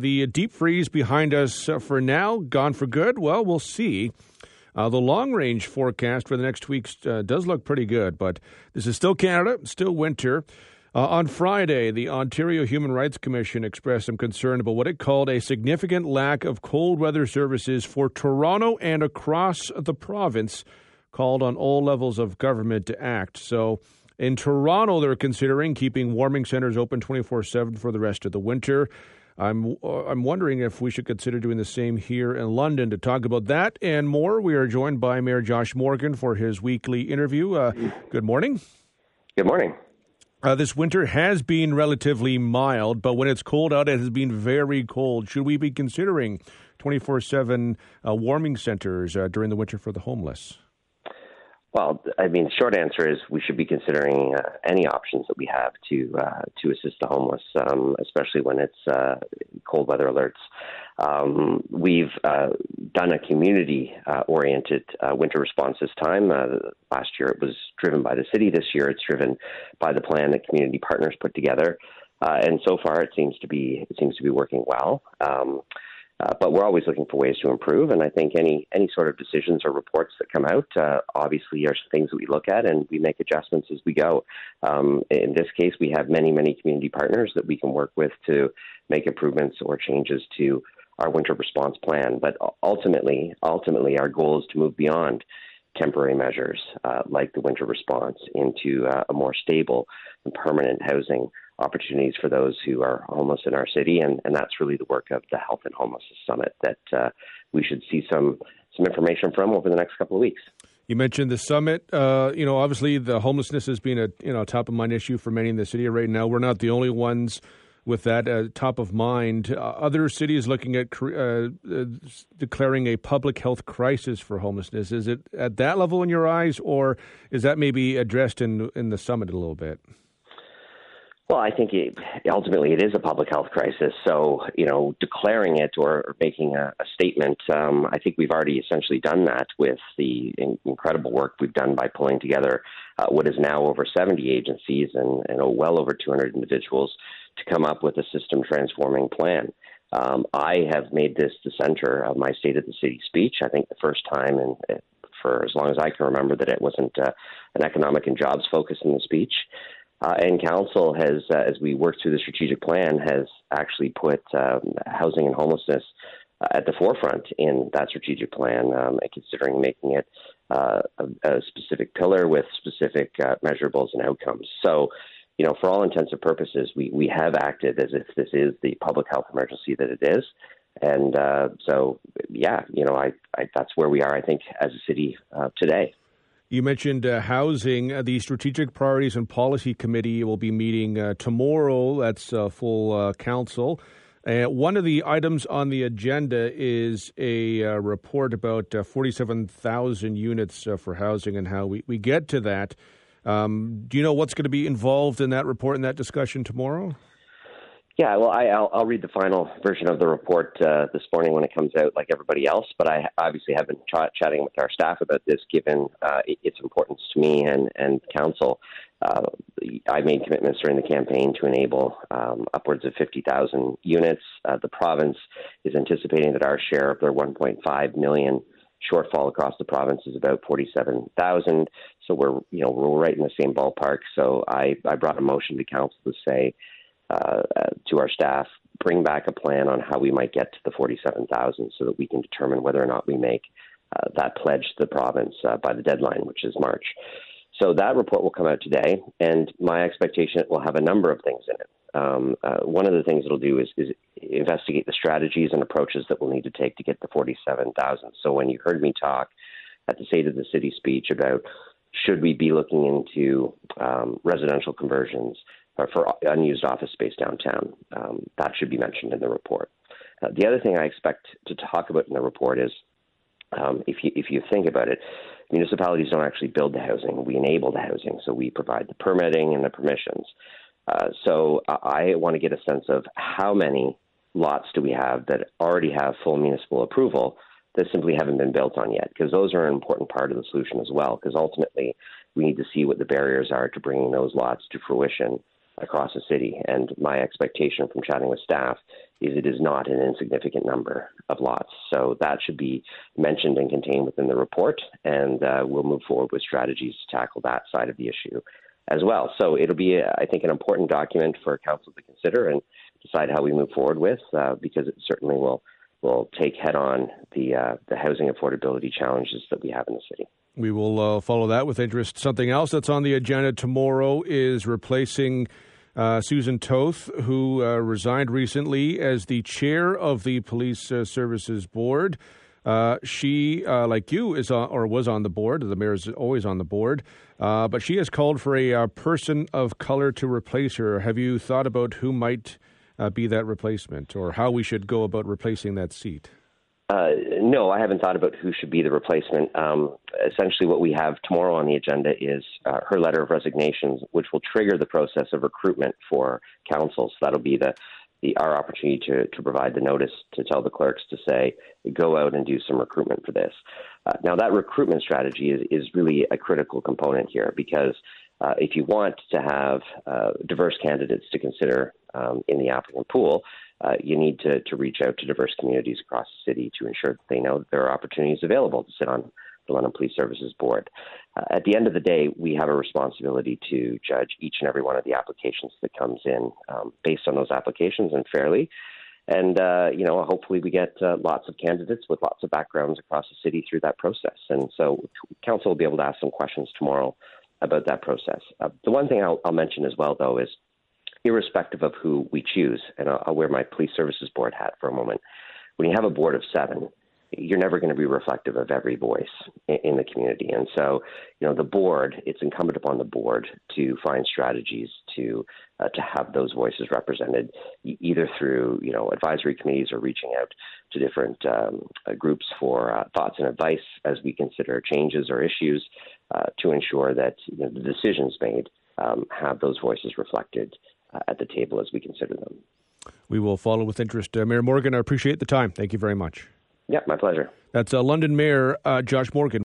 The deep freeze behind us uh, for now, gone for good? Well, we'll see. Uh, the long range forecast for the next weeks uh, does look pretty good, but this is still Canada, still winter. Uh, on Friday, the Ontario Human Rights Commission expressed some concern about what it called a significant lack of cold weather services for Toronto and across the province, called on all levels of government to act. So, in Toronto, they're considering keeping warming centers open 24 7 for the rest of the winter. I'm uh, I'm wondering if we should consider doing the same here in London. To talk about that and more, we are joined by Mayor Josh Morgan for his weekly interview. Uh, good morning. Good morning. Uh, this winter has been relatively mild, but when it's cold out, it has been very cold. Should we be considering 24 uh, 7 warming centers uh, during the winter for the homeless? Well, I mean, short answer is we should be considering uh, any options that we have to uh, to assist the homeless, um, especially when it's uh, cold weather alerts. Um, we've uh, done a community-oriented uh, winter response this time. Uh, last year, it was driven by the city. This year, it's driven by the plan that community partners put together. and so far, it seems to be it seems to be working well. Um, uh, but we're always looking for ways to improve, and I think any any sort of decisions or reports that come out uh, obviously are things that we look at and we make adjustments as we go. Um, in this case, we have many many community partners that we can work with to make improvements or changes to our winter response plan. But ultimately, ultimately, our goal is to move beyond temporary measures uh, like the winter response into uh, a more stable and permanent housing opportunities for those who are homeless in our city, and, and that's really the work of the Health and Homelessness Summit that uh, we should see some some information from over the next couple of weeks. You mentioned the summit. Uh, you know, obviously the homelessness has been a you know top of mind issue for many in the city right now. We're not the only ones with that uh, top of mind. Uh, other cities looking at uh, uh, declaring a public health crisis for homelessness. Is it at that level in your eyes, or is that maybe addressed in in the summit a little bit? Well, I think it, ultimately it is a public health crisis. So, you know, declaring it or, making a, a statement, um, I think we've already essentially done that with the in, incredible work we've done by pulling together uh, what is now over 70 agencies and, and oh, well over 200 individuals to come up with a system transforming plan. Um, I have made this the center of my State of the City speech. I think the first time in, for as long as I can remember that it wasn't uh, an economic and jobs focus in the speech. Uh, and council has, uh, as we work through the strategic plan, has actually put um, housing and homelessness uh, at the forefront in that strategic plan, um, and considering making it uh, a, a, specific pillar with specific uh, measurables and outcomes. So, you know, for all intents and purposes, we, we have acted as if this is the public health emergency that it is. And uh, so, yeah, you know, I, I, that's where we are, I think, as a city today. You mentioned uh, housing. Uh, the Strategic Priorities and Policy Committee will be meeting uh, tomorrow. That's uh, full uh, council. Uh, one of the items on the agenda is a report about 47,000 units for housing and how we, we get to that. Um, do you know what's going to be involved in that report and that discussion tomorrow? Yeah, well, I, will I'll read the final version of the report uh, this morning when it comes out, like everybody else. But I obviously have been ch- chatting with our staff about this, given uh, its importance to me and and council. Uh, I made commitments during the campaign to enable um, upwards of 50,000 units. Uh, the province is anticipating that our share of their 1.5 million shortfall across the province is about 47,000. So we're you know we're right in the same ballpark. So I I brought a motion to council to say uh, to our staff, bring back a plan on how we might get to the 47,000 so that we can determine whether or not we make uh, that pledge to the province uh, by the deadline, which is March. So that report will come out today, and my expectation it will have a number of things in it. Um, uh, one of the things it'll do is, is, investigate the strategies and approaches that we'll need to take to get to 47,000. So when you heard me talk at the State of the City speech about should we be looking into um, residential conversions, for unused office space downtown. Um, that should be mentioned in the report. Uh, the other thing I expect to talk about in the report is um, if you if you think about it, municipalities don't actually build the housing; we enable the housing. So we provide the permitting and the permissions. Uh, so I want to get a sense of how many lots do we have that already have full municipal approval that simply haven't been built on yet, because those are an important part of the solution as well. Because ultimately, we need to see what the barriers are to bringing those lots to fruition across the city. And my expectation from chatting with staff is it is not an insignificant number of lots. So that should be mentioned and contained within the report, and uh, we'll move forward with strategies to tackle that side of the issue as well. So it'll be, I think, an important document for council to consider and decide how we move forward with, uh, because it certainly will will take head on the uh, the housing affordability challenges that we have in the city. We will uh, follow that with interest. Something else that's on the agenda tomorrow is replacing uh, Susan Toth, who uh, resigned recently as the chair of the Police uh, Services Board. Uh, she, like you, is on, or was on the board. The mayor is always on the board, but she has called for a person of color to replace her. Have you thought about who might uh, be that replacement, or how we should go about replacing that seat? Uh, no, I haven't thought about who should be the replacement. Um, essentially, what we have tomorrow on the agenda is uh, her letter of resignation, which will trigger the process of recruitment for council. So that'll be the, the our opportunity to, to provide the notice to tell the clerks to say, go out and do some recruitment for this. Uh, now, that recruitment strategy is, is really a critical component here because uh, if you want to have uh, diverse candidates to consider um, in the applicant pool, uh, you need to, to reach out to diverse communities across the city to ensure that they know that there are opportunities available to sit on the London Police Services Board. Uh, at the end of the day, we have a responsibility to judge each and every one of the applications that comes in um, based on those applications and fairly. And, uh, you know, hopefully we get uh, lots of candidates with lots of backgrounds across the city through that process. And so council will be able to ask some questions tomorrow about that process. Uh, the one thing I'll, I'll, mention as well, though, is irrespective of who we choose, and I'll, I'll wear my police services board hat for a moment. When you have a board of seven, you're never going to be reflective of every voice in, the community. And so, you know, the board, it's incumbent upon the board to find strategies to uh, to have those voices represented, either through you know advisory committees or reaching out to different um, uh, groups for uh, thoughts and advice as we consider changes or issues uh, to ensure that you know, the decisions made um, have those voices reflected at the table as we consider them. We will follow with interest. Uh, Mayor Morgan, I appreciate the time. Thank you very much. Yeah, my pleasure. That's uh, London Mayor uh, Josh Morgan.